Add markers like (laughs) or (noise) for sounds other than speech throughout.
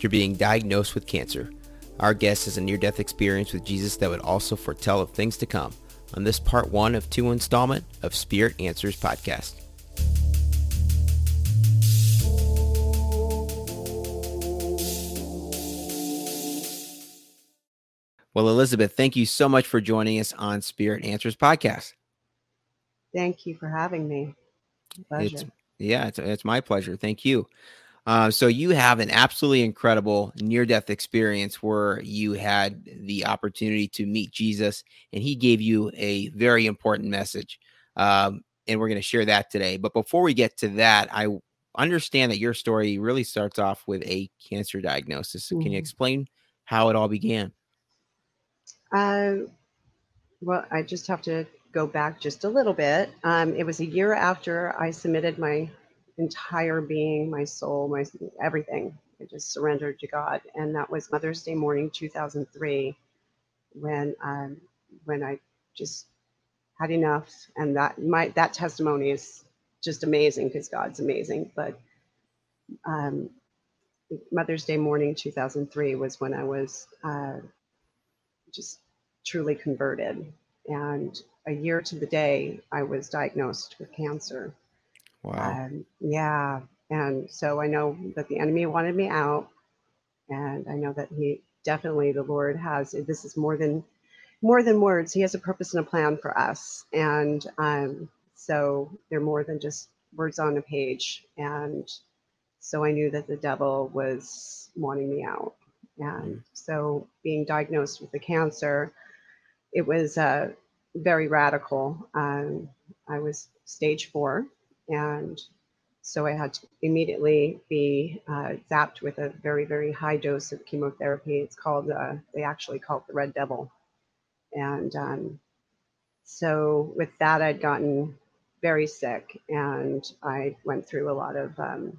after being diagnosed with cancer. Our guest has a near death experience with Jesus that would also foretell of things to come on this part one of two installment of Spirit Answers podcast. Well, Elizabeth, thank you so much for joining us on Spirit Answers podcast. Thank you for having me. Pleasure. It's, yeah, it's, it's my pleasure. Thank you. Uh, so you have an absolutely incredible near-death experience where you had the opportunity to meet Jesus, and He gave you a very important message. Um, and we're going to share that today. But before we get to that, I understand that your story really starts off with a cancer diagnosis. Mm-hmm. Can you mm-hmm. explain how it all began? Uh, well, I just have to go back just a little bit. Um, it was a year after I submitted my entire being, my soul, my everything. I just surrendered to God, and that was Mother's Day morning, 2003, when um, when I just had enough. And that my that testimony is just amazing because God's amazing. But um, Mother's Day morning, 2003, was when I was uh, just truly converted. And a year to the day, I was diagnosed with cancer. Wow. Um, yeah. And so I know that the enemy wanted me out. And I know that he definitely, the Lord has, this is more than, more than words. He has a purpose and a plan for us. And um, so they're more than just words on a page. And so I knew that the devil was wanting me out. And mm. so being diagnosed with the cancer, it was uh, very radical. Um, I was stage four, and so I had to immediately be uh, zapped with a very, very high dose of chemotherapy. It's called, uh, they actually call it the Red Devil. And um, so with that, I'd gotten very sick and I went through a lot of um,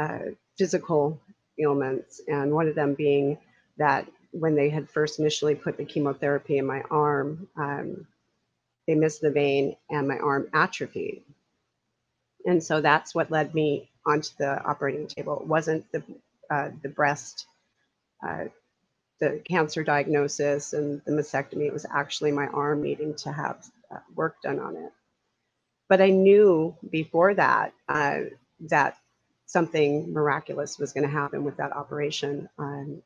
uh, physical ailments. And one of them being that when they had first initially put the chemotherapy in my arm, um, they missed the vein and my arm atrophied. And so that's what led me onto the operating table. It wasn't the uh, the breast, uh, the cancer diagnosis and the mastectomy. It was actually my arm needing to have uh, work done on it. But I knew before that uh, that something miraculous was going to happen with that operation. Um,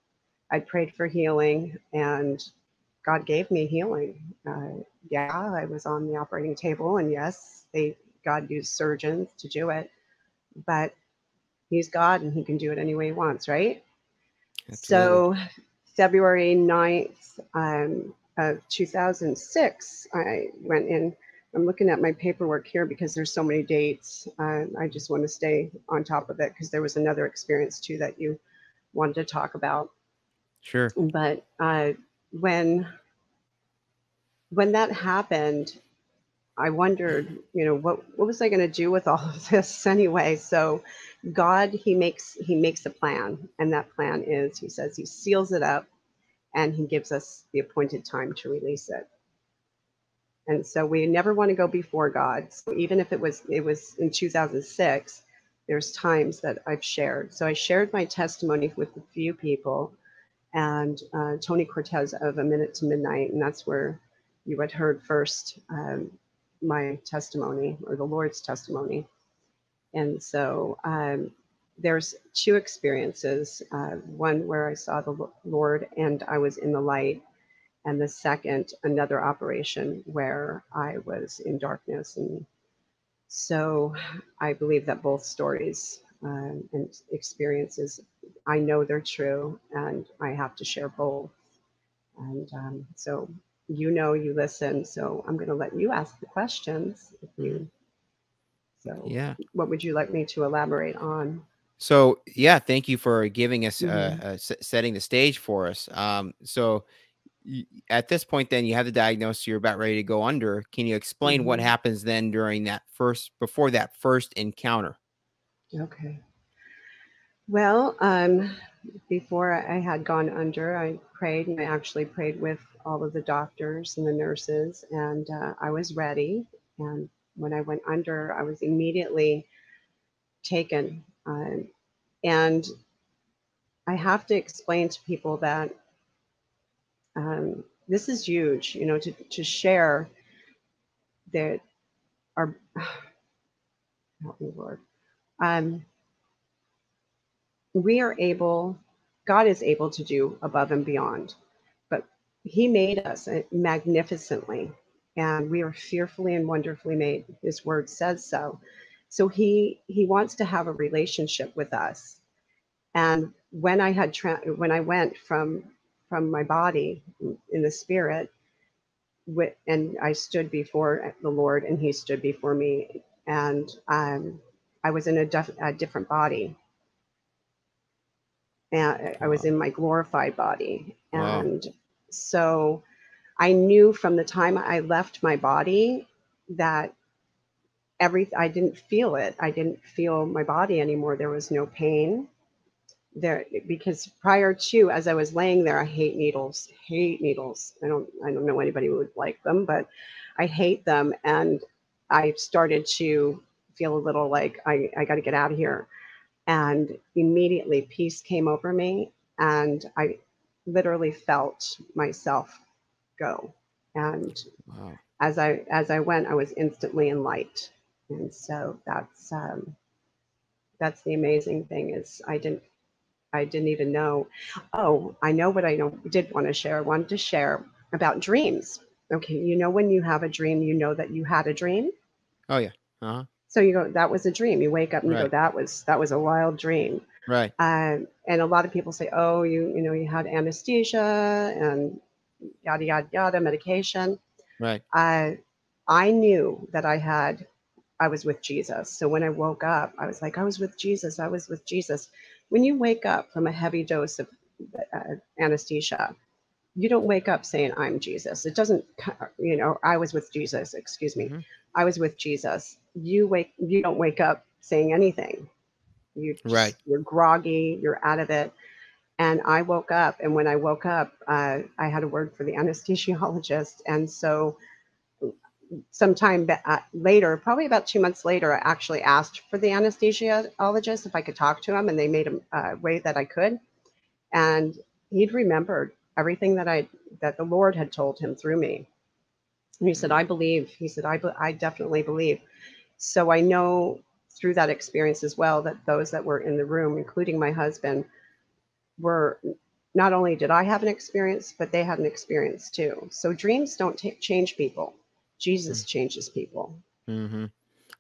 I prayed for healing, and God gave me healing. Uh, yeah, I was on the operating table, and yes, they God used surgeons to do it, but He's God and He can do it any way He wants, right? Absolutely. So, February 9th um, of 2006, I went in. I'm looking at my paperwork here because there's so many dates. Uh, I just want to stay on top of it because there was another experience too that you wanted to talk about. Sure. But uh, when when that happened, I wondered, you know, what what was I going to do with all of this (laughs) anyway? So God, he makes he makes a plan, and that plan is he says he seals it up and he gives us the appointed time to release it. And so we never want to go before God. So even if it was it was in 2006, there's times that I've shared. So I shared my testimony with a few people and uh, Tony Cortez of A Minute to Midnight, and that's where you had heard first um, my testimony or the Lord's testimony. And so um, there's two experiences uh, one where I saw the Lord and I was in the light, and the second, another operation where I was in darkness. And so I believe that both stories um, and experiences, I know they're true, and I have to share both. And um, so you know, you listen. So I'm going to let you ask the questions. If you, so yeah, what would you like me to elaborate on? So yeah, thank you for giving us uh, mm-hmm. uh, uh, s- setting the stage for us. Um, so y- at this point, then you have the diagnosis. You're about ready to go under. Can you explain mm-hmm. what happens then during that first, before that first encounter? Okay. Well, um, before I had gone under, I prayed and I actually prayed with all of the doctors and the nurses, and uh, I was ready. And when I went under, I was immediately taken. Um, and I have to explain to people that um, this is huge, you know, to, to share that our, (sighs) help me, Lord. Um, we are able, God is able to do above and beyond, but He made us uh, magnificently, and we are fearfully and wonderfully made. His word says so. So He He wants to have a relationship with us, and when I had tra- when I went from from my body in the spirit, and I stood before the Lord, and He stood before me, and um, I was in a, def- a different body and I was in my glorified body. Wow. And so I knew from the time I left my body that every I didn't feel it. I didn't feel my body anymore. There was no pain there because prior to as I was laying there, I hate needles. Hate needles. I don't I don't know anybody who would like them, but I hate them. And I started to feel a little like I, I got to get out of here and immediately peace came over me and i literally felt myself go and Wow. as i as i went i was instantly in light and so that's um that's the amazing thing is i didn't i didn't even know oh i know what i know, did want to share i wanted to share about dreams okay you know when you have a dream you know that you had a dream Oh yeah. Uh-huh. So you go that was a dream. You wake up and you go that was that was a wild dream. Right. um, and a lot of people say oh you you know you had anesthesia and yada yada yada medication. Right. i i knew that i had i was with jesus. So when i woke up i was like i was with jesus i was with jesus. When you wake up from a heavy dose of uh, anesthesia you don't wake up saying i'm jesus. It doesn't you know i was with jesus excuse me. Mhm. I was with jesus. You wake you don't wake up saying anything. You just, Right. you're groggy you're out of it. And i woke up and when i woke up uh, i had a word for the anesthesiologist. (laughs) And so sometime uh, later probably about two months later i actually asked for the anesthesiologist if i could talk to him and they made a uh, way that i could. And he'd remembered everything that i that the lord had told him through me and he said i believe he said i, I definitely believe. So i know through that experience as well that those that were in the room including my husband were not only did i have an experience but they had an experience too. So dreams don't ta change people. Jesus changes people. Mm-hmm.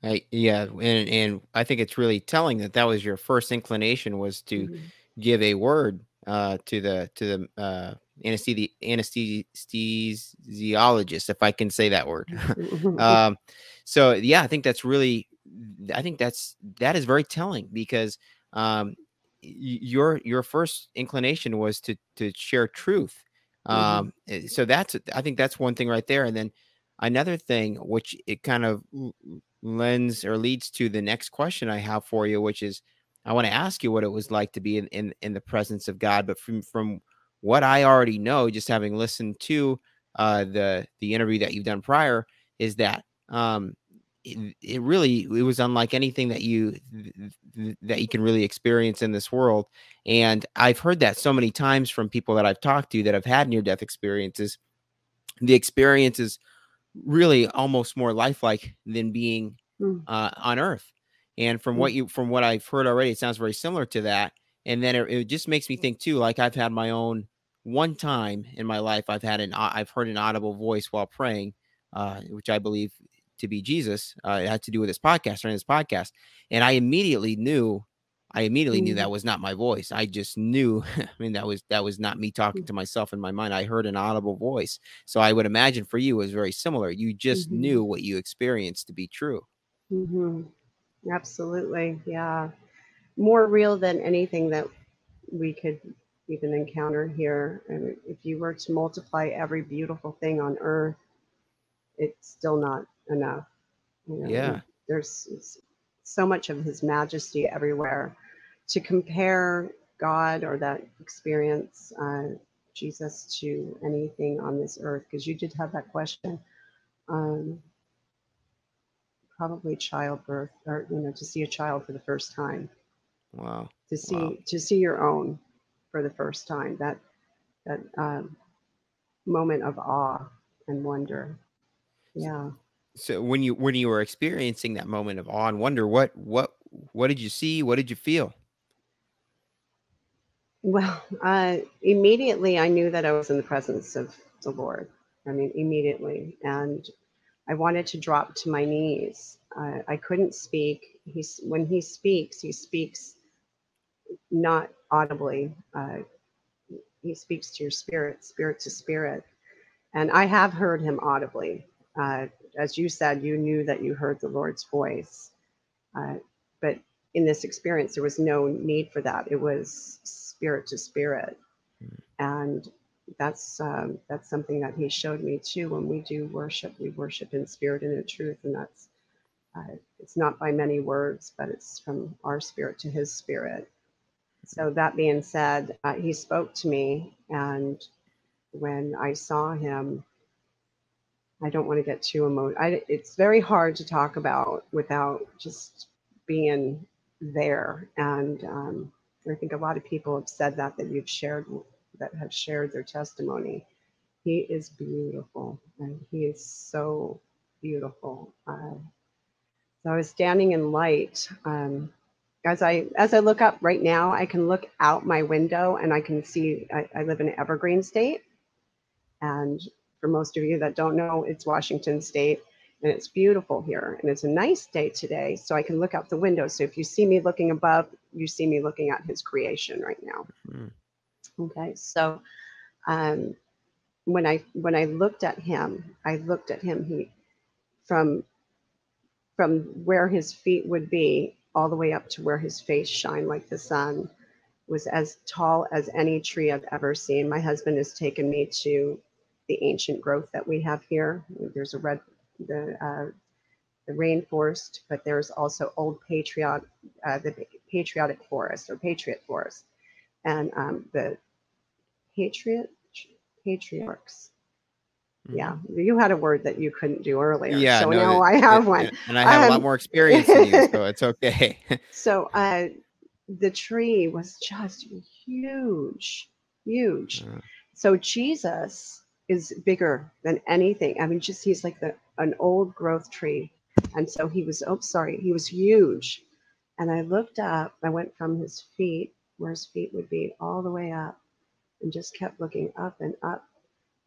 I, yeah, and and I think it's really telling that that was your first inclination was to Mhm. give a word uh, to the to the uh, anesthesi anesthesiologist, if I can say that word. (laughs) (laughs) um, so yeah, I think that's really, I think that's that is very telling because um, your your first inclination was to to share truth. Mhm. Um, eh, so that's I think that's one thing right there, and then another thing which it kind of lends or leads to the next question I have for you, which is I want to ask you what it was like to be in, in in the presence of God, but from from what I already know, just having listened to uh, the the interview that you've done prior, is that um, it, it really it was unlike anything that you th- th- that you can really experience in this world. And I've heard that so many times from people that I've talked to that have had near death experiences. The experience is really almost more lifelike than being Mm. uh, on Earth. And from Mm. what you from what I've heard already, it sounds very similar to that. And then it, it just makes me think too, like I've had my own one time in my life, I've had an I've heard an audible voice while praying, uh, which I believe to be Jesus. Uh, it had to do with this podcast, or in this podcast, and I immediately knew. I immediately knew Mm. that was not my voice. I just knew. (laughs) I mean, that was that was not me talking to myself in my mind. I heard an audible voice. So I would imagine for you it was very similar. You just Mhm. knew what you experienced to be true. hmm Absolutely. Yeah. More real than anything that we could even encounter here. And if you were to multiply every beautiful thing on earth, it's still not enough. You know, Yeah. there's so much of his majesty everywhere. To compare God or that experience, uh, Jesus, to anything on this earth, because you did have that question. Um, probably childbirth or you know to see a child for the first time Wow. to see Wow. to see your own for the first time. That that um, moment of awe and wonder. Yeah. So when you when you were experiencing that moment of awe and wonder, what what what did you see? What did you feel? Well, uh, immediately I knew that I was in the presence of the Lord. I mean, immediately, and I wanted to drop to my knees. Uh, I couldn't speak. He's when he speaks, he speaks not audibly. Uh, he speaks to your spirit, spirit to spirit. And I have heard him audibly. Uh, as you said, you knew that you heard the Lord's voice. Uh, but in this experience, there was no need for that. It was spirit to spirit. Mm. And that's um, that's something that he showed me too. When we do worship, we worship in spirit and in truth, and that's uh, it's not by many words, but it's from our spirit to his spirit. So that being said, uh, he spoke to me, and when I saw him, I don't want to get too emotional. It's very hard to talk about without just being there. And um, I think a lot of people have said that that you've shared that have shared their testimony. He is beautiful, and he is so beautiful. Uh, so I was standing in light. Um, as I as I look up right now, I can look out my window and I can see I, I live in an Evergreen State, and for most of you that don't know, it's Washington State, and it's beautiful here, and it's a nice day today. So I can look out the window. So if you see me looking above, you see me looking at His creation right now. Mm. Okay, so um, when I when I looked at him, I looked at him. He from from where his feet would be all the way up to where his face shined like the sun was as tall as any tree I've ever seen. My husband has taken me to the ancient growth that we have here. There's a red, the uh, the rainforest, but there's also old patriot, uh, the patriotic forest or patriot forest, and um, the patriot patriarchs yeah, you had a word that you couldn't do earlier. Yeah, so no, now I have one, and I have um, a lot um, more experience than you, so it's (laughs) okay. (laughs) so uh, the tree was just huge, huge. Uh, so Jesus is bigger than anything. I mean, just he's like the an old growth tree, and so he was. Oh, sorry, he was huge. And I looked up. I went from his feet, where his feet would be, all the way up, and just kept looking up and up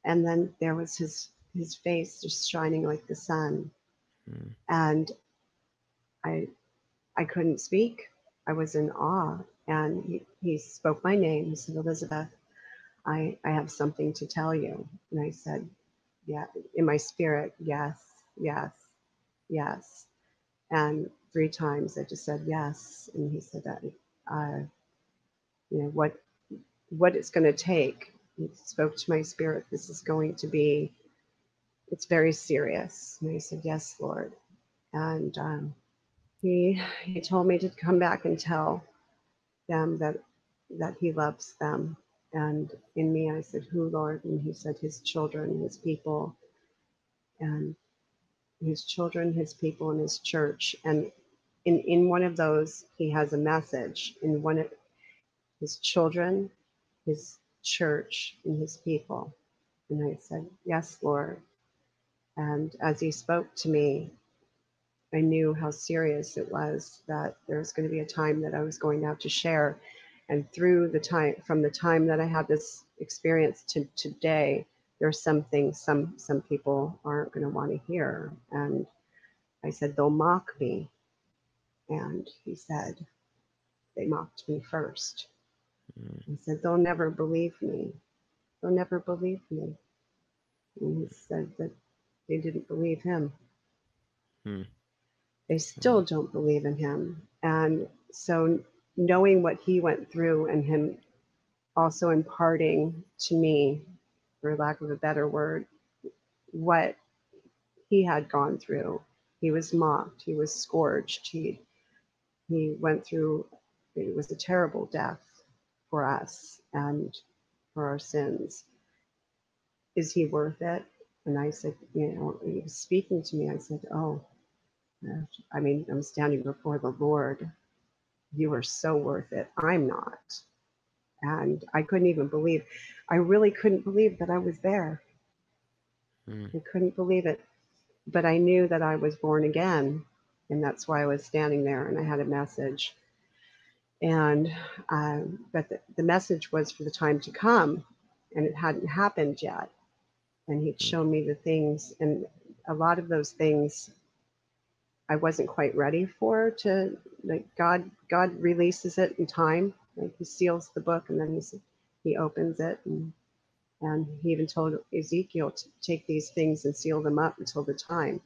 and then there was his his face just shining like the sun. Mm. and i i couldn't speak. I was in awe. And he, he spoke my name. He said elizabeth i i have something to tell you. And i said yeah in my spirit yes yes yes. And three times i just said yes. And he said that uh, you know what what it's going to take he spoke to my spirit, this is going to be, it's very serious. And I said, yes, Lord. And um, he, he told me to come back and tell them that, that he loves them. And in me, I said, who, Lord? And he said, his children, his people, and his children, his people, and his church. And in, in one of those, he has a message. In one of his children, his church and his people. And I said, Yes, Lord. And as he spoke to me, I knew how serious it was that there was going to be a time that I was going to have to share. And through the time, from the time that I had this experience to today, there's some things some some people aren't going to want to hear. And I said, they'll mock me. And he said, they mocked me first. Mm. He said, They'll never believe me. They'll never believe me. And he said that they didn't believe him. Hmm. They still hmm. don't believe in him. And so, knowing what he went through and him also imparting to me, for lack of a better word, what he had gone through. He was mocked, he was scourged, he, he went through, it was a terrible death for us and for our sins. Is he worth it? And I said, you know, he was speaking to me. I said, oh, I mean, I'm standing before the Lord. You are so worth it. I'm not. and I couldn't even believe. I really couldn't believe that I was there. Mm. I couldn't believe it, but I knew that I was born again, and that's why I was standing there, and I had a message. And um, but the, the message was for the time to come, and it hadn't happened yet. And he'd Mm. shown me the things, and a lot of those things I wasn't quite ready for. To like God, God releases it in time. Like He seals the book, and then He He opens it, and and He even told Ezekiel to take these things and seal them up until the time.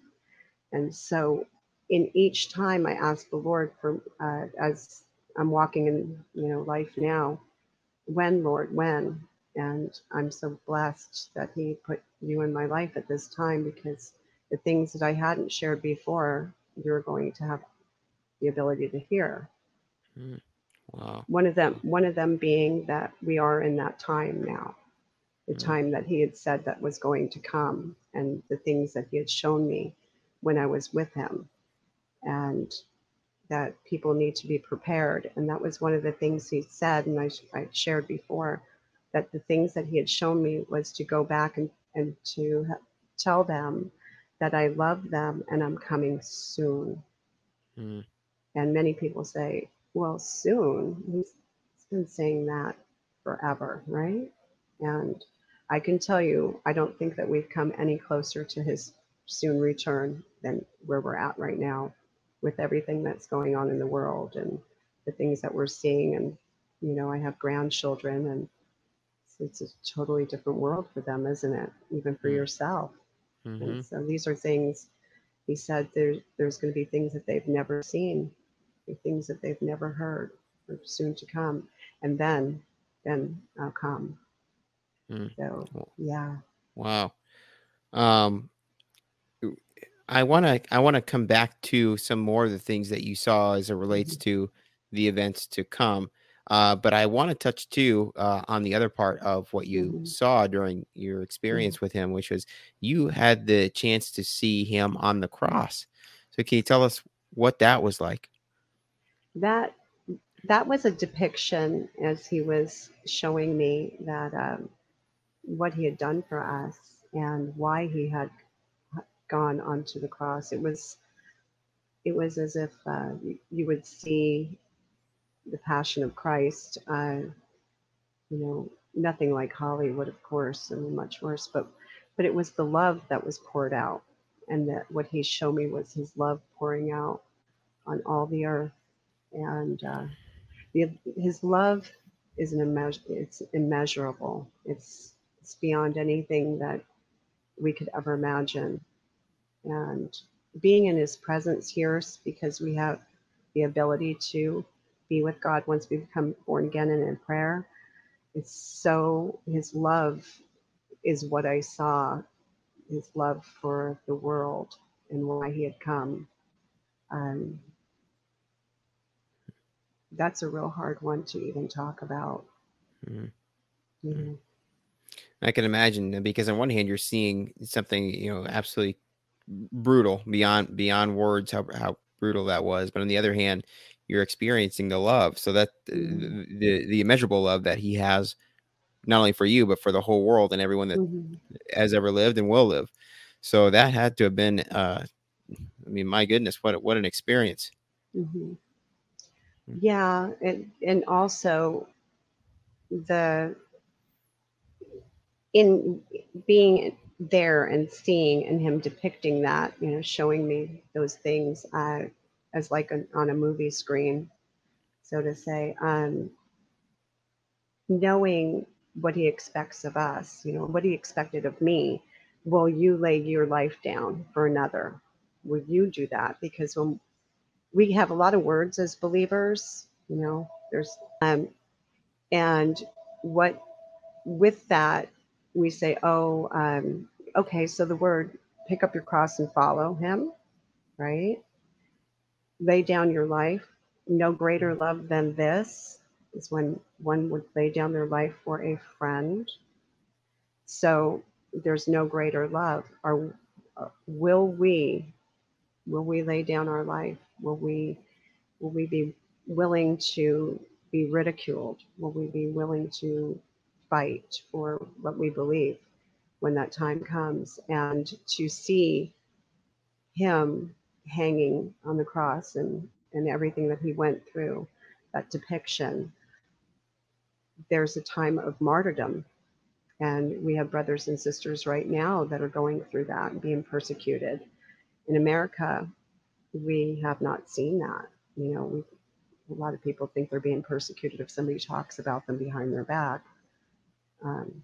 And so, in each time, I asked the Lord for uh, as I'm walking in you know life now, when Lord, when? And I'm so blessed that He put you in my life at this time because the things that I hadn't shared before, you're going to have the ability to hear. Mm. Wow. One of them, one of them being that we are in that time now, the Mm. time that He had said that was going to come, and the things that He had shown me when I was with Him, and that people need to be prepared. And that was one of the things He said, and I, I shared before, that the things that He had shown me was to go back and, and to tell them that I love them and I'm coming soon. Mm. And many people say, well, soon. He's he's been saying that forever, right? And I can tell you, I don't think that we've come any closer to his soon return than where we're at right now with everything that's going on in the world and the things that we're seeing. And, you know, I have grandchildren and it's, it's a totally different world for them, isn't it? Even for Mm. yourself. hmm And so these are things he said there, there's going to be things that they've never seen, things that they've never heard, are soon to come, and then then I'll come. Mm. So yeah, Wow. Um, I want to I want to come back to some more of the things that you saw as it relates Mhm. to the events to come. Uh, but I want to touch too uh, on the other part of what you Mhm. saw during your experience with him, which was you had the chance to see him on the cross. So can you tell us what that was like? that that was a depiction as he was showing me that um, what he had done for us and why he had gone onto the cross. It was it was as if uh, you, would see the Passion of Christ. Uh, you know, nothing like Hollywood, of course, I mean, much worse. But but it was the love that was poured out, and that what he showed me was his love pouring out on all the earth, and uh, the, his love is an it's immeasurable. It's it's beyond anything that we could ever imagine, and being in his presence here because we have the ability to be with God once we become born again and in prayer. It's so his love is what I saw, his love for the world and why he had come. Um, that's a real hard one to even talk about. Mhm. You know. I can imagine because on one hand you're seeing something you know absolutely brutal beyond beyond words how how brutal that was, but on the other hand you're experiencing the love, so that uh, Mhm. the the immeasurable love that he has not only for you but for the whole world and everyone that Mhm. has ever lived and will live. So that had to have been uh I mean my goodness what what an experience. Mhm. Mm. Yeah, and and also the in being there and seeing and him depicting that, you know, showing me those things uh, as like an, on a movie screen, so to say, um, knowing what he expects of us, you know, what he expected of me. Will you lay your life down for another? Will you do that? Because when we have a lot of words as believers, you know, there's um, and what with that we say, oh, um, okay, so the word pick up your cross and follow him, right? Lay down your life. No greater love than this is when one would lay down their life for a friend. So there's no greater love. Uh, will we will we lay down our life? Will we will we be willing to be ridiculed? Will we be willing to fight for what we believe when that time comes? And to see him hanging on the cross and, and everything that he went through, that depiction, there's a time of martyrdom. And we have brothers and sisters right now that are going through that and being persecuted. In America, we have not seen that. You know, we, a lot of people think they're being persecuted if somebody talks about them behind their back. Um,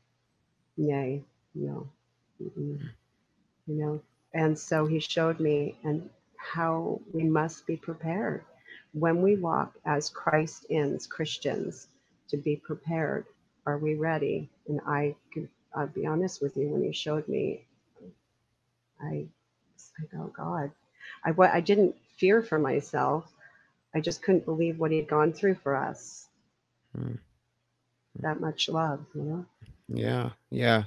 nay, no, you know. And so he showed me and how we must be prepared when we walk as Christ ins Christians to be prepared. Are we ready? And I could, I'll be honest with you, when he showed me, I, I go, oh God, I, I didn't fear for myself. I just couldn't believe what he'd gone through for us. Hmm. That much love, you know? Yeah. Yeah.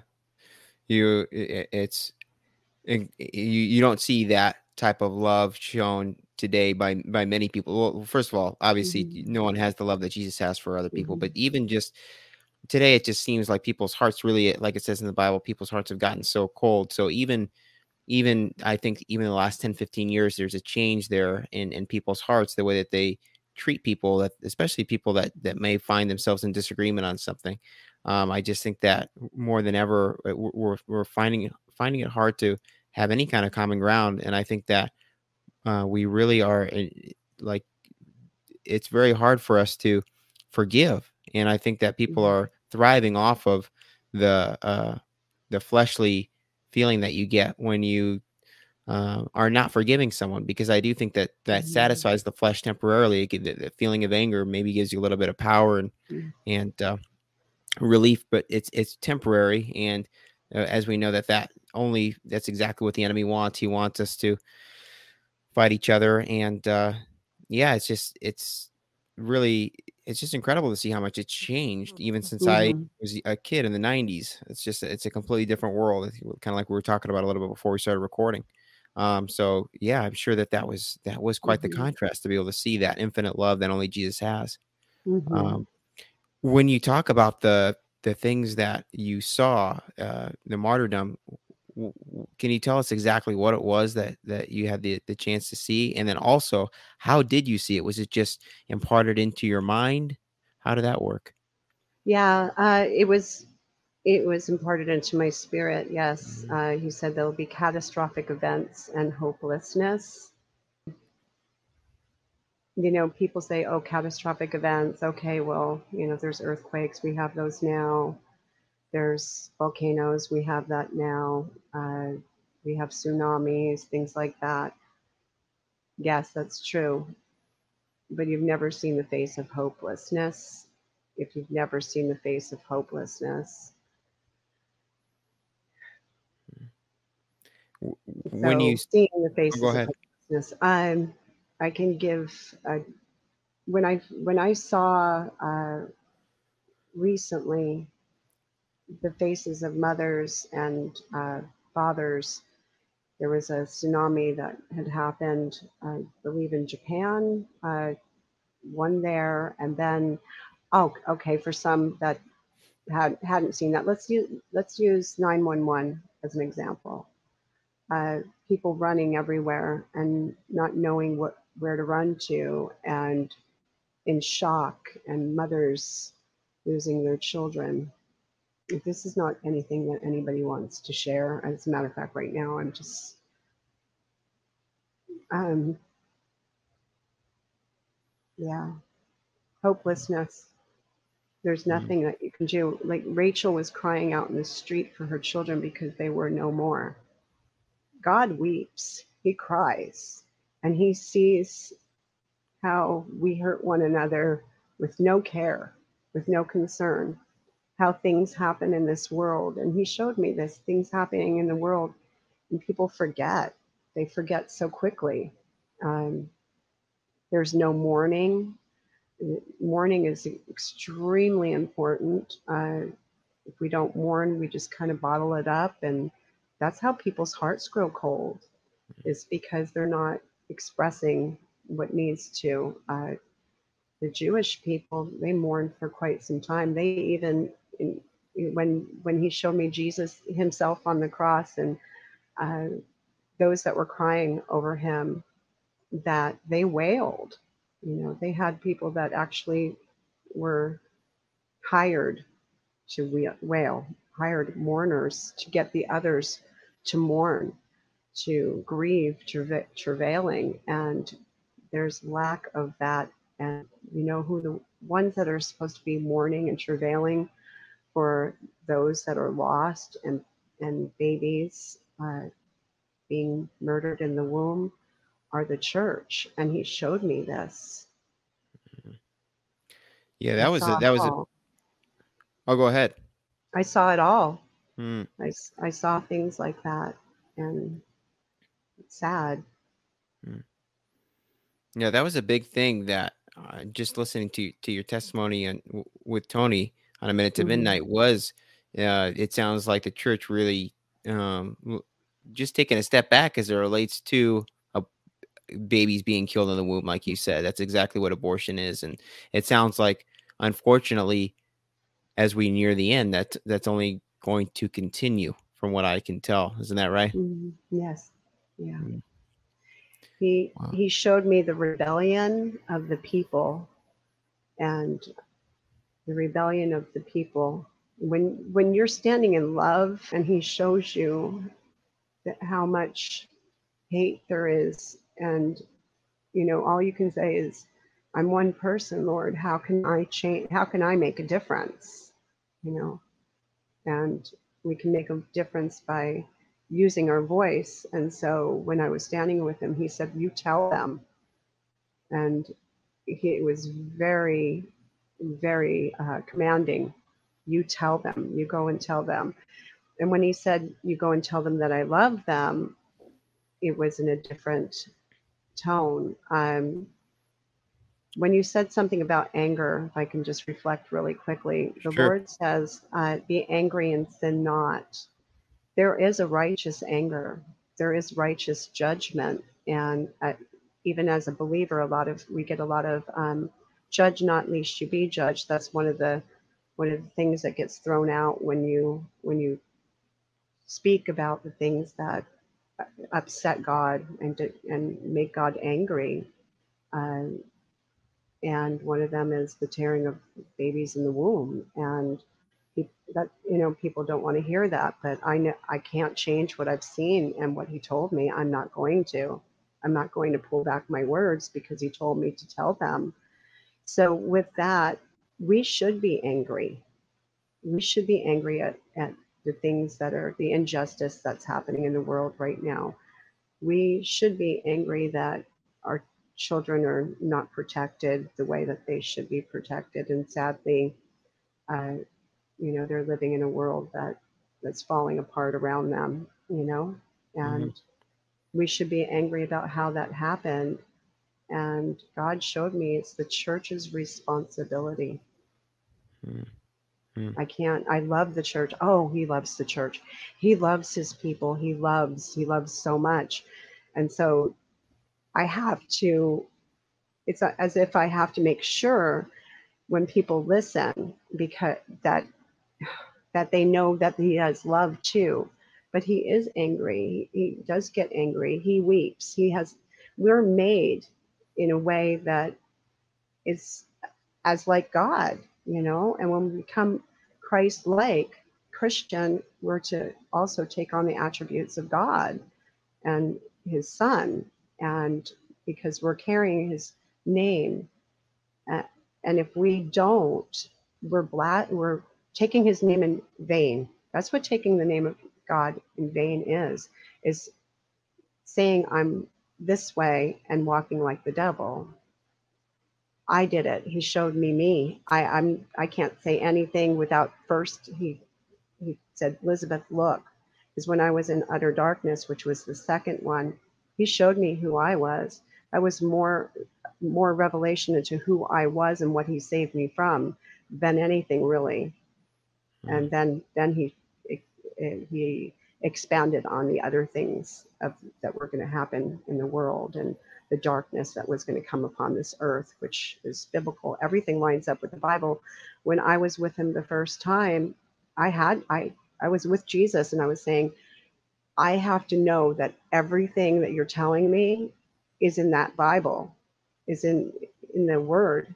You, it, it's, it, you, you don't see that type of love shown today by by many people. Well, first of all, obviously, mm-hmm. no one has the love that Jesus has for other people, mm-hmm. but even just today, it just seems like people's hearts really, like it says in the Bible, people's hearts have gotten so cold. So even even I think even the last 10, 15 years, there's a change there in in people's hearts, the way that they treat people, that especially people that that may find themselves in disagreement on something. Um, I just think that more than ever, uh, we're we're finding finding it hard to have any kind of common ground, and I think that uh, we really are like it's very hard for us to forgive and i think that people mm-hmm. are thriving off of the uh, the fleshly feeling that you get when you uh, are not forgiving someone because i do think that that mm-hmm. satisfies the flesh temporarily the, the, feeling of anger maybe gives you a little bit of power and mm-hmm. and uh, relief but it's it's temporary and uh, as we know that that only that's exactly what the enemy wants he wants us to fight each other and uh yeah it's just it's really it's just incredible to see how much it's changed even since mm-hmm. i was a kid in the 90s it's just it's a completely different world kind of like we were talking about a little bit before we started recording um so yeah i'm sure that that was that was quite mm-hmm. the contrast to be able to see that infinite love that only jesus has. Mm-hmm. um when you talk about the the things that you saw uh the martyrdom can you tell us exactly what it was that that you had the the chance to see? And then also how did you see it? Was it just imparted into your mind? How did that work? Yeah uh, it was it was imparted into my spirit yes mm-hmm. uh, he said there will be catastrophic events and hopelessness you know people say oh catastrophic events okay well you know there's earthquakes we have those now there's volcanoes, we have that now. Uh, we have tsunamis, things like that. Yes, that's true. But you've never seen the face of hopelessness. If you've never seen the face of hopelessness, when so you seeing the face oh, of hopelessness, um, I can give. A, when I when I saw uh, recently the faces of mothers and uh, fathers. There was a tsunami that had happened, I believe, in Japan, uh, one there, and then, oh, okay, for some that had hadn't seen that, let's use let's use 911 as an example. Uh, people running everywhere and not knowing what where to run to, and in shock, and mothers losing their children this is not anything that anybody wants to share. As a matter of fact, right now I'm just um yeah, hopelessness. There's mm-hmm. nothing that you can do. Like Rachel was crying out in the street for her children because they were no more. God weeps, He cries, and He sees how we hurt one another with no care, with no concern how things happen in this world. And he showed me this things happening in the world, and people forget. They forget so quickly. Um, there's no mourning. Mourning is extremely important. Uh, if we don't mourn, we just kind of bottle it up, and that's how people's hearts grow cold. Is because they're not expressing what needs to. Uh, the Jewish people, they mourned for quite some time. They even, when when he showed me Jesus himself on the cross and uh, those that were crying over him, that they wailed. You know, they had people that actually were hired to wail, hired mourners to get the others to mourn, to grieve, to travailing, and there's lack of that. And you know who the ones that are supposed to be mourning and travailing for those that are lost and and babies uh, being murdered in the womb are the church. And he showed me this. Yeah, that was a, that was a. I'll go ahead. I saw it all. Hmm. I, I saw things like that, and it's sad. Hmm. Yeah, that was a big thing that uh, just listening to to your testimony and w- with Tony on a minute to mm-hmm. midnight was. Uh, it sounds like the church really um, just taking a step back as it relates to a, babies being killed in the womb, like you said. That's exactly what abortion is, and it sounds like, unfortunately, as we near the end, that that's only going to continue, from what I can tell. Isn't that right? Mm-hmm. Yes. Yeah. Mm-hmm. He wow. he showed me the rebellion of the people and the rebellion of the people. When when you're standing in love and he shows you that how much hate there is and you know all you can say is I'm one person, Lord, how can I change how can I make a difference? You know. And we can make a difference by using our voice. And so when I was standing with him, he said, You tell them. And he was very, very uh, commanding. You tell them, you go and tell them. And when he said, You go and tell them that I love them, it was in a different tone. Um, when you said something about anger, if I can just reflect really quickly, the sure. Lord says, uh, Be angry and sin not there is a righteous anger, there is righteous judgment, and uh, even as a believer, a lot of we get a lot of um, judge not lest you be judged. That's one of the one of the things that gets thrown out when you when you speak about the things that upset God and and make God angry. Uh, and one of them is the tearing of babies in the womb. And that you know people don't want to hear that but i know i can't change what i've seen and what he told me. I'm not going to. I'm not going to pull back my words because he told me to tell them. So with that we should be angry. We should be angry at, at the things that are the injustice that's happening in the world right now. We should be angry that our children are not protected the way that they should be protected. And sadly uh, you know they're living in a world that that's falling apart around them you know? And mm-hmm. we should be angry about how that happened. And god showed me it's the church's responsibility. Mm-hmm. i can't i love the church. Oh he loves the church. He loves his people. He loves he loves so much. And so i have to it's as if i have to make sure when people listen because that that they know that he has love too. But he is angry. He does get angry. He weeps. He has, we're made in a way that is as like God, you know, and when we become Christ like Christian, we're to also take on the attributes of God and his son. And because we're carrying his name. Uh, and if we don't, we're black, we're taking his name in vain. That's what taking the name of God in vain is, is saying I'm this way and walking like the devil. I did it. He showed me me. I, I'm I can't say anything without first he he said, Elizabeth, look. is when I was in utter darkness, which was the second one, he showed me who I was. That was more more revelation into who I was and what he saved me from than anything really hmm. and then then he eh, he expanded on the other things of that were going to happen in the world and the darkness that was going to come upon this earth, which is biblical. Everything lines up with the Bible. When I was with him the first time, I had I I was with Jesus and I was saying, I have to know that everything that you're telling me is in that Bible, is in in the Word.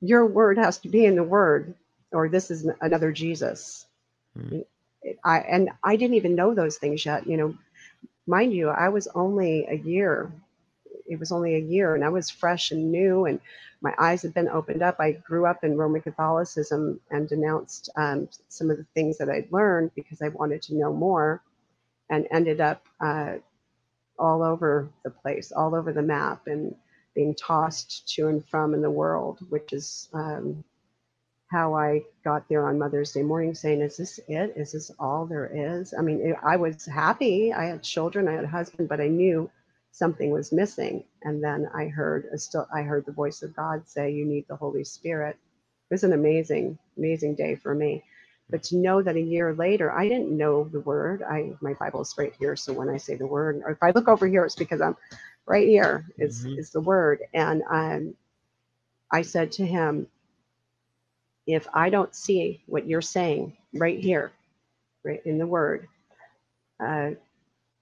Your word has to be in the Word, or this is another Jesus. Mm. I and I didn't even know those things yet. You know, mind you, I was only a year. It was only a year, and I was fresh and new, and my eyes had been opened up. I grew up in Roman Catholicism and denounced um, some of the things that I'd learned because I wanted to know more, and ended up uh, all over the place, all over the map, and being tossed to and from in the world, which is um, how I got there on Mother's Day morning saying, Is this it? Is this all there is? I mean, I was happy. I had children, I had a husband, but I knew something was missing. And then I heard a still I heard the voice of God say, You need the Holy Spirit. It was an amazing, amazing day for me. But to know that a year later, I didn't know the word. I my Bible is right here. So when I say the word, or if I look over here, it's because I'm right here is, mm-hmm. is the word. And um, I said to him, if I don't see what you're saying right here, right in the word, uh,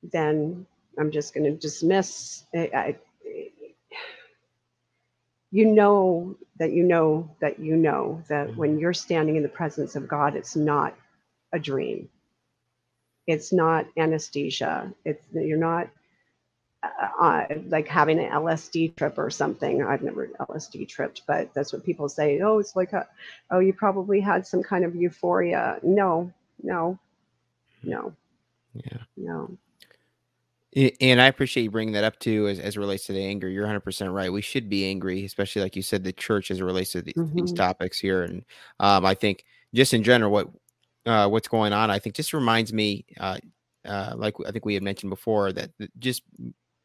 then I'm just going to dismiss. I, I, you know that you know that you know that mm-hmm. when you're standing in the presence of God, it's not a dream. It's not anesthesia. It's you're not uh, uh, like having an LSD trip or something. I've never LSD tripped, but that's what people say. Oh, it's like a, oh, you probably had some kind of euphoria. No, no, no, yeah, no. And I appreciate you bringing that up too, as, as it relates to the anger. You're 100% right. We should be angry, especially like you said, the church as it relates to the, mm-hmm. these topics here. And um, I think just in general, what uh, what's going on, I think just reminds me, uh, uh, like I think we had mentioned before, that just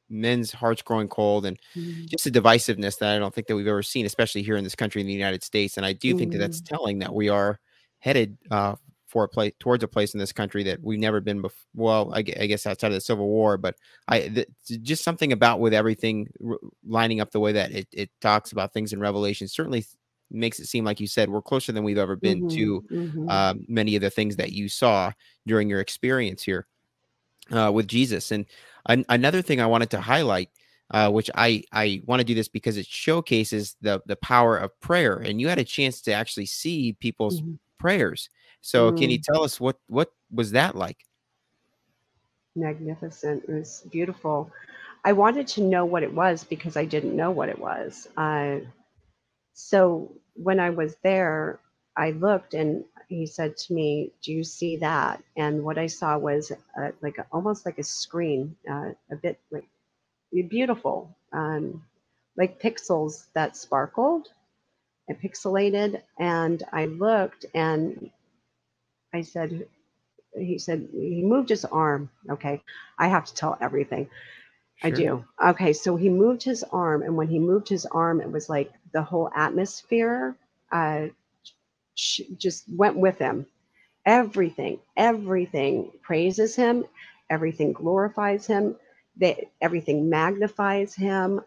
men's hearts growing cold and mm-hmm. just a divisiveness that I don't think that we've ever seen, especially here in this country in the United States. And I do mm-hmm. think that that's mm-hmm. telling that we are headed uh, for a place towards a place in this country that we've never been before. Well, I, I, guess outside of the Civil War, but I th- just something about with everything r- lining up the way that it, it talks about things in Revelation certainly makes it seem like you said we're closer than we've ever been mm-hmm. to mm-hmm. uh, many of the things that you saw during your experience here uh, with Jesus. And an- another thing I wanted to highlight, uh, which I I want to do this because it showcases the the power of prayer, and you had a chance to actually see people's mm-hmm. prayers. So, mm-hmm. can you mm. tell us what what was that like? Magnificent. It was beautiful. I wanted to know what it was because I didn't know what it was. Uh, so when I was there, I looked and he said to me, "Do you see that?" And what I saw was uh, like a, almost like a screen, uh, a bit like beautiful, um, like pixels that sparkled and pixelated. And I looked, and I said, "He said he moved his arm." Okay, I have to tell everything. Sure. I do. Okay, so he moved his arm, and when he moved his arm, it was like the whole atmosphere uh, just went with him. Everything, everything praises him, everything glorifies him, they, everything magnifies him,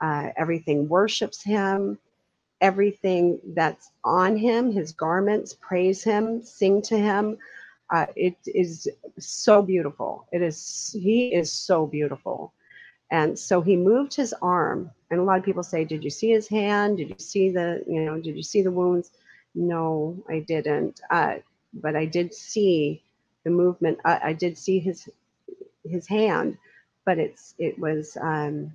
uh, everything worships him, everything that's on him, his garments praise him, sing to him. Uh, it is so beautiful. It is, he is so beautiful. And so he moved his arm, and a lot of people say, Did you see his hand? Did you see the, you know, did you see the wounds? No, I didn't. Uh, but I did see the movement. I, I, did see his his hand, but it's it was um,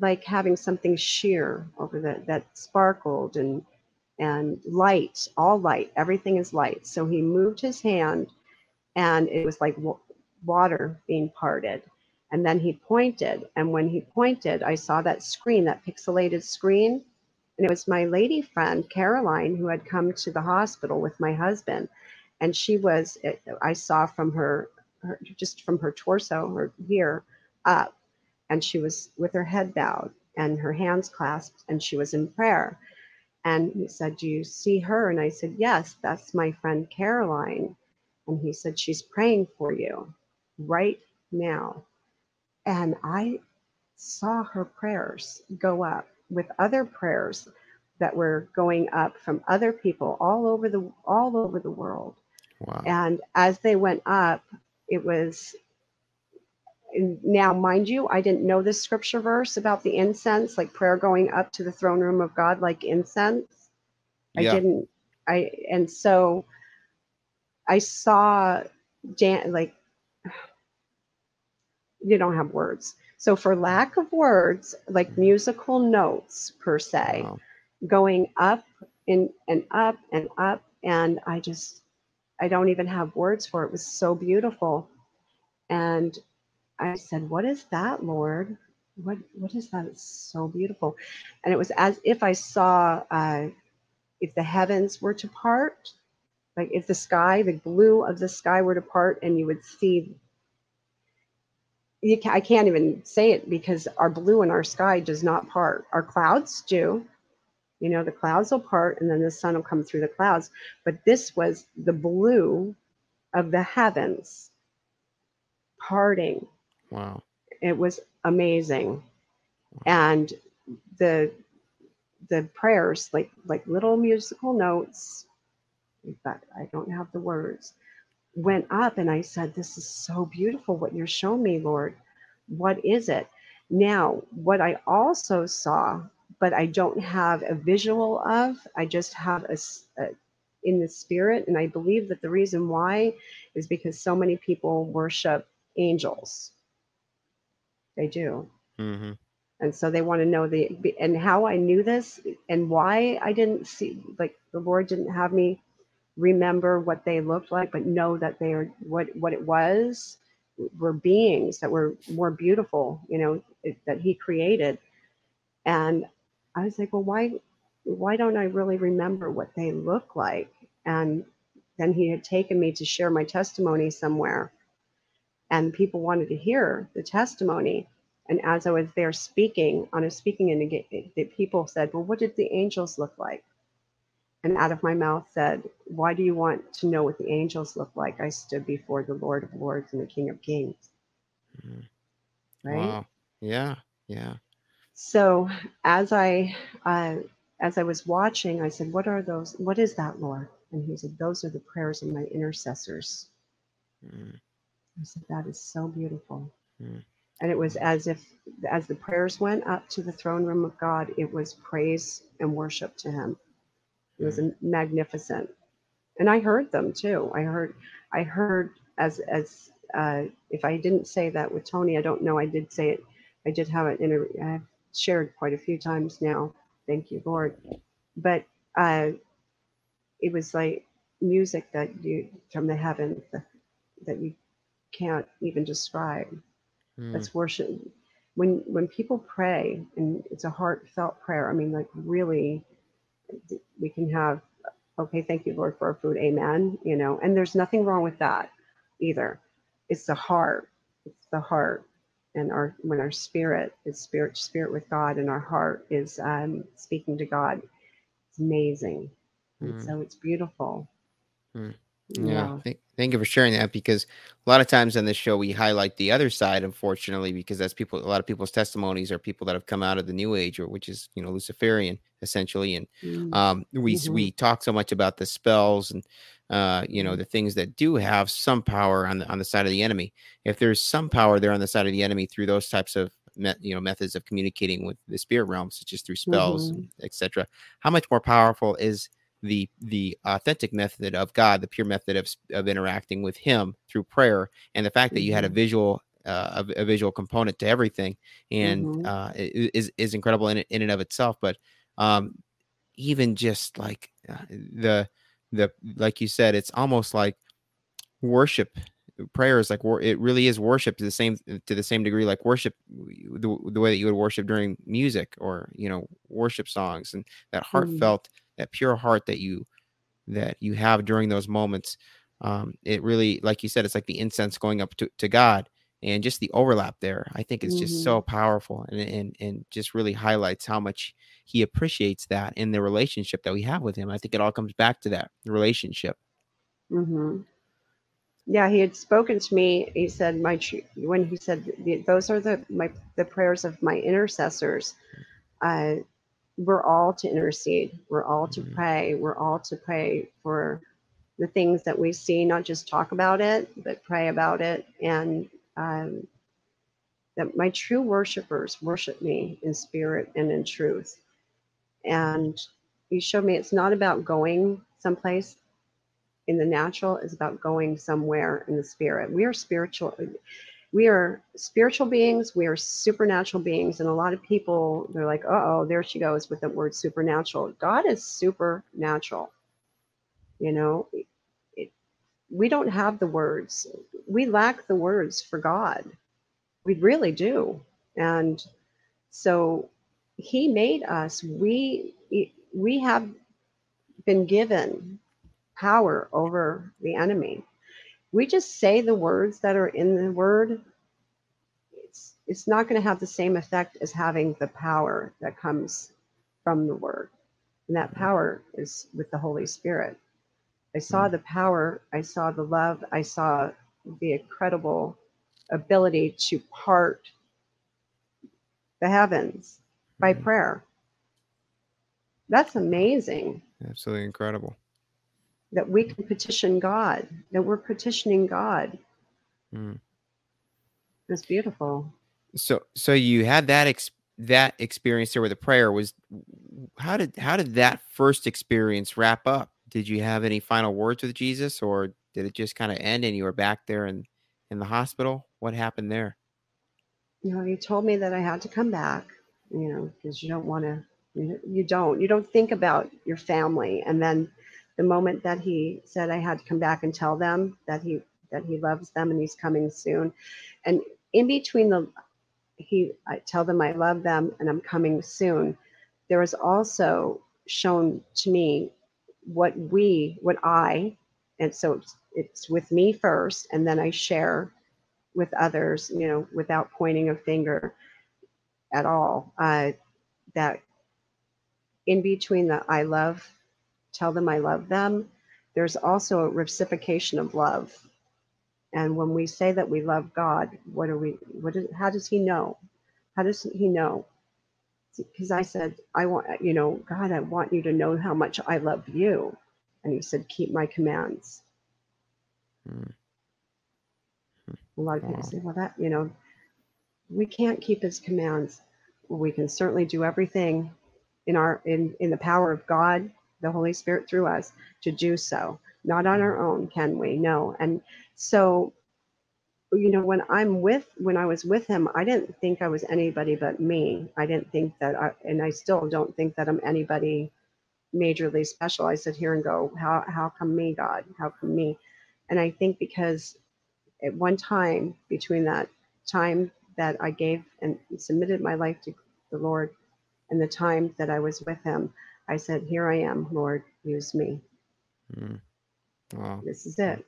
like having something sheer over that that sparkled and and light, all light. Everything is light. So he moved his hand, and it was like water being parted. And then he pointed, and when he pointed, I saw that screen, that pixelated screen and it was my lady friend, Caroline, who had come to the hospital with my husband. And she was, I saw from her, her just from her torso, her here up, and she was with her head bowed and her hands clasped, and she was in prayer. And he said, Do you see her? And I said, Yes, that's my friend Caroline. And he said, She's praying for you right now. And I saw her prayers go up with other prayers that were going up from other people all over the all over the world. Wow. And as they went up, it was now, mind you, I didn't know this scripture verse about the incense, like prayer going up to the throne room of God like incense. Yeah. I didn't. I and so I saw Dan like (sighs) you don't have words. So for lack of words, like musical notes per se, Wow. going up and and up and up, and I just I don't even have words for it. It was so beautiful, and I said, "What is that, Lord? What what is that? It's so beautiful." And it was as if I saw uh, if the heavens were to part, like if the sky, the blue of the sky were to part, and you would see. I can't even say it because our blue in our sky does not part. Our clouds do. You know, the clouds will part and then the sun will come through the clouds. But this was the blue of the heavens parting Wow. it was amazing. And the the prayers like like little musical notes but i don't have the words went up and i said this is so beautiful what you're showing me lord. What is it? Now what i also saw but i don't have a visual of i just have a in the spirit and i believe that the reason why is because so many people worship angels they do. Hmm and so they want to know the and how i knew this and why i didn't see like the lord didn't have me remember what they looked like but know that they are what what it was were beings that were more beautiful you know it, that he created. And i was like well why why don't i really remember what they look like? And then he had taken me to share my testimony somewhere and people wanted to hear the testimony and as I was there speaking on a speaking engagement, the people said, Well, what did the angels look like? And out of my mouth said, Why do you want to know what the angels look like? I stood before the Lord of Lords and the King of Kings. Mhm. Right. Wow. Yeah. Yeah. So as I uh, as I was watching, I said, What are those? What is that, Lord? And he said, Those are the prayers of my intercessors. Mm. I said, That is so beautiful. Mm. And it was as if, as the prayers went up to the throne room of God, it was praise and worship to Him. It was magnificent, and I heard them too. I heard, I heard as as uh, if I didn't say that with Tony, I don't know. I did say it. I did have it in a. I've shared quite a few times now. Thank you, Lord. But uh, it was like music that you from the heavens that, that you can't even describe. Mm. That's worship. When when people pray and it's a heartfelt prayer, I mean, like really, we can have, okay, thank you, Lord, for our food, amen. You know, and there's nothing wrong with that either. It's the heart. It's the heart, and our when our spirit is spirit spirit with God, and our heart is um, speaking to God. It's amazing, and Mm. so it's beautiful. Mm. Yeah. Thank, thank you for sharing that because a lot of times on this show we highlight the other side, unfortunately, because that's people. A lot of people's testimonies are people that have come out of the New Age, or which is you know Luciferian essentially, and Mm. um, we s Mhm. we talk so much about the spells and uh, you know Mhm. the things that do have some power on the on the side of the enemy. If there's some power there on the side of the enemy through those types of met, you know methods of communicating with the spirit realm, such as through spells Mhm. etc., how much more powerful is the the authentic method of God, the pure method of of interacting with Him through prayer, and the fact that you had a Mhm. visual uh, a, a visual component to everything, and Mhm. uh, is is incredible in in and of itself. But um, even just like uh, the the like you said, it's almost like worship. Prayer is like it really is worship to the same to the same degree like worship the, the way that you would worship during music or you know worship songs and that Mhm. heartfelt that pure heart that you that you have during those moments um it really like you said it's like the incense going up to, to god and just the overlap there i think is just so Mhm. powerful and, and and just really highlights how much he appreciates that in the relationship that we have with him i think it all comes back to that relationship mm-hmm. Yeah, he had spoken to me. He said, "My when he said those are the my the prayers of my intercessors. Uh, we're all to intercede. We're all to Mhm. pray. We're all to pray for the things that we see, not just talk about it, but pray about it. And um, that my true worshipers worship me in spirit and in truth. And you showed me it's not about going someplace in the natural, it's about going somewhere in the spirit. We are spiritual. We are spiritual beings. We are supernatural beings. And a lot of people, they're like, oh, there she goes with the word supernatural. God is supernatural. You know, it, we don't have the words. We lack the words for God. We really do. And so he made us. We we have been given power over the enemy. We just say the words that are in the word. It's it's not going to have the same effect as having the power that comes from the word. And that power is with the Holy Spirit. I saw Mm. the power, I saw the love, I saw the incredible ability to part the heavens by Mhm. prayer. That's amazing Absolutely incredible. That we can petition God, that we're petitioning God. Mm. It's beautiful. So so you had that ex- that experience there with the prayer was how did how did that first experience wrap up? Did you have any final words with Jesus or did it just kind of end and you were back there in in the hospital? What happened there? You know, he told me that I had to come back, you know, because you don't want to, you, you don't, you don't think about your family. And then the moment that he said I had to come back and tell them that he that he loves them and he's coming soon, and in between the he I tell them I love them and I'm coming soon. There was also shown to me what we, what I, and so it's, it's with me first, and then I share with others, you know, without pointing a finger at all. Uh, that in between the I love, tell them I love them, there's also a reciprocation of love. And when we say that we love God, what are we, what is, how does He know? How does He know? Because I said, I want, you know, God, I want you to know how much I love you. And He said, keep my commands. Mm. A lot of people say, well, that, you know, we can't keep his commands. We can certainly do everything in our in in the power of God, the Holy Spirit through us to do so. Not on mm-hmm. our own, can we? No. And so you know when i'm with when i was with him i didn't think i was anybody but me i didn't think that i and i still don't think that i'm anybody majorly special i sit here and go how how come me god how come me and i think because at one time between that time that i gave and submitted my life to the lord and the time that i was with him i said here i am lord use me Mm. Wow. this is it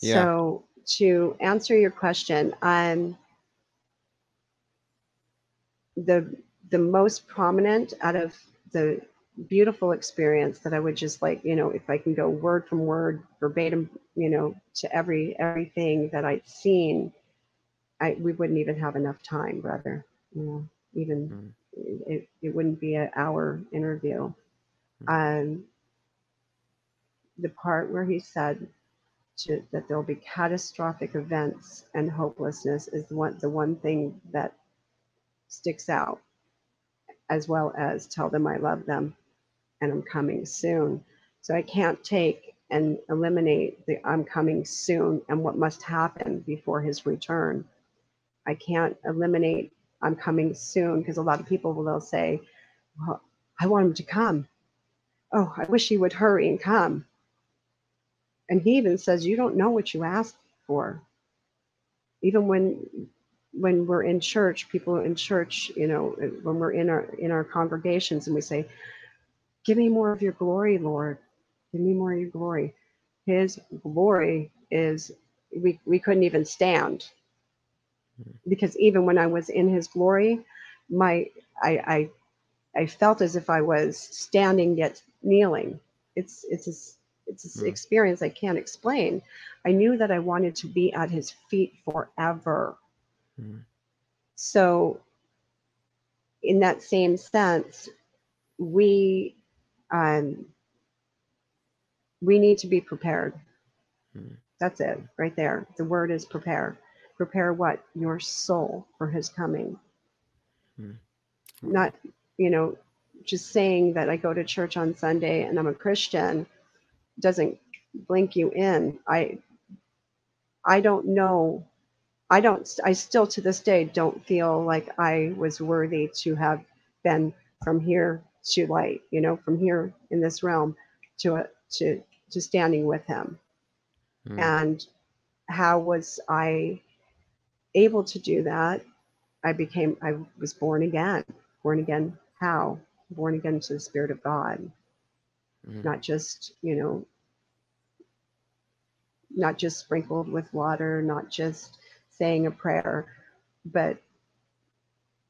Yeah. so to answer your question um the the most prominent out of the beautiful experience that I would just like, you know, if I can go word from word, verbatim, you know, to every everything that I'd seen, I we wouldn't even have enough time, brother. You know, even it, it wouldn't be an hour interview. Um, the part where he said to, that there'll be catastrophic events and hopelessness is the one the one thing that sticks out as well as tell them I love them and I'm coming soon. So I can't take and eliminate the I'm coming soon and what must happen before his return. I can't eliminate I'm coming soon because a lot of people will say, Well, I want him to come. Oh, I wish he would hurry and come. And he even says, You don't know what you ask for. Even when when we're in church, people in church, you know, when we're in our in our congregations and we say, Give me more of your glory, Lord. Give me more of your glory. His glory is we we couldn't even stand. Because even when I was in his glory, my I I I felt as if I was standing yet kneeling. It's it's a, it's an Mm. experience I can't explain. I knew that I wanted to be at his feet forever. Mm. So, in that same sense, we um, we need to be prepared. Mm. That's it, right there. The word is prepare. Prepare what your soul for His coming. Mm. Not, you know, just saying that I go to church on Sunday and I'm a Christian doesn't blink you in. I I don't know. I don't I still to this day don't feel like I was worthy to have been from here to light, you know, from here in this realm to a, to to standing with him. Mm. And how was I able to do that? I became I was born again. Born again how? Born again to the spirit of God Mhm. not just you know not just sprinkled with water not just saying a prayer but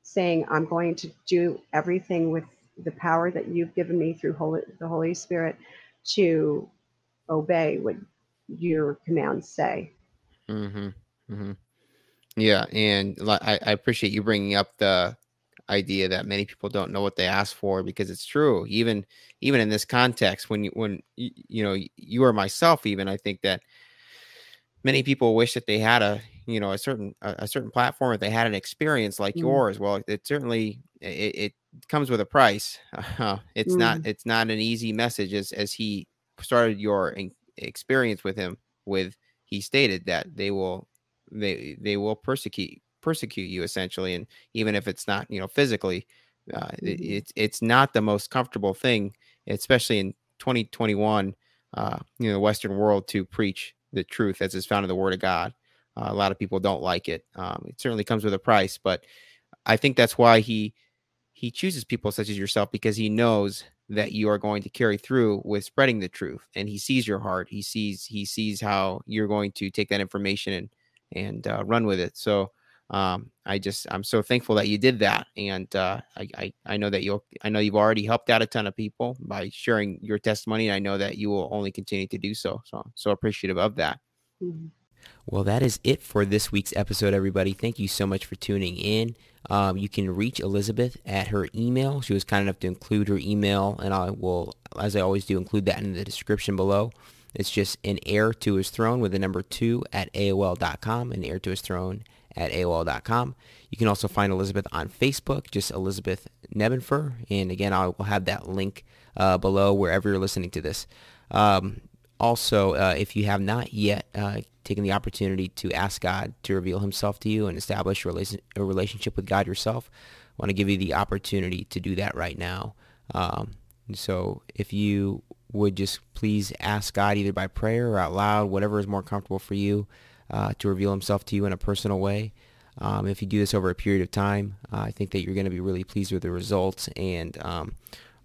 saying i'm going to do everything with the power that you've given me through holy, the holy spirit to obey what your commands say Mm-hmm. Mm-hmm. Yeah, and I, I appreciate you bringing up the idea that many people don't know what they ask for because it's true. Even even in this context, when you when you, you know you or myself, even I think that many people wish that they had a you know a certain a, a certain platform, if they had an experience like Mm. yours. Well, it certainly it, it comes with a price. Uh, it's not it's not an easy message as as he started your en- experience with him with he stated that they will they they will persecute persecute you essentially and even if it's not you know physically uh, it- Mhm. it's it's not the most comfortable thing especially in 2021 uh you know the western world to preach the truth as is found in the word of god. Uh, a lot of people don't like it. Um, it certainly comes with a price but i think that's why he he chooses people such as yourself because he knows that you are going to carry through with spreading the truth and he sees your heart. He sees he sees how you're going to take that information and and uh, run with it so um, i just i'm so thankful that you did that and uh, I, I i know that you'll i know you've already helped out a ton of people by sharing your testimony and i know that you will only continue to do so so i'm so appreciative of that Mhm. well, that is it for this week's episode, everybody. Thank you so much for tuning in. Um, you can reach Elizabeth at her email. She was kind enough to include her email, and I will, as I always do, include that in the description below. It's just an heir to his throne with the number two at AOL.com, an heir to his throne at AOL.com. You can also find Elizabeth on Facebook, just Elizabeth Nebenfer. And again, I will have that link uh, below wherever you're listening to this. Um, also, uh, if you have not yet uh, taken the opportunity to ask God to reveal himself to you and establish a, relation, a relationship with God yourself, I want to give you the opportunity to do that right now. Um, so if you would just please ask God either by prayer or out loud, whatever is more comfortable for you, uh, to reveal himself to you in a personal way. Um, if you do this over a period of time, uh, I think that you're going to be really pleased with the results. And um,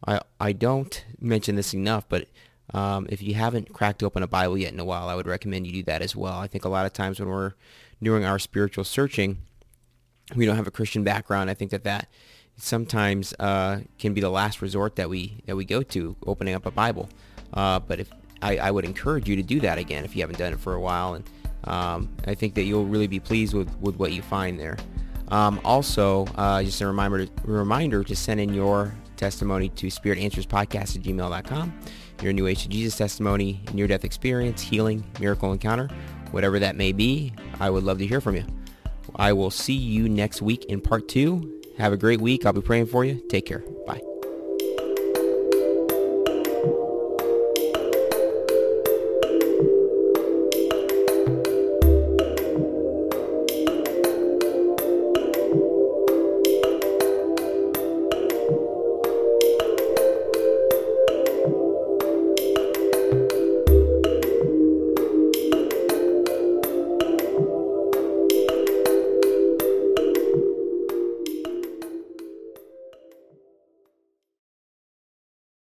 I, I don't mention this enough, but um, if you haven't cracked open a Bible yet in a while, I would recommend you do that as well. I think a lot of times when we're doing our spiritual searching, we don't have a Christian background. I think that that sometimes uh, can be the last resort that we that we go to, opening up a Bible. Uh, but if I, I would encourage you to do that again if you haven't done it for a while, and um, I think that you'll really be pleased with, with what you find there. Um, also, uh, just a reminder, reminder to send in your testimony to spiritanswerspodcast at gmail.com. Your New Age to Jesus testimony, near-death experience, healing, miracle encounter, whatever that may be, I would love to hear from you. I will see you next week in part two. Have a great week. I'll be praying for you. Take care. Bye.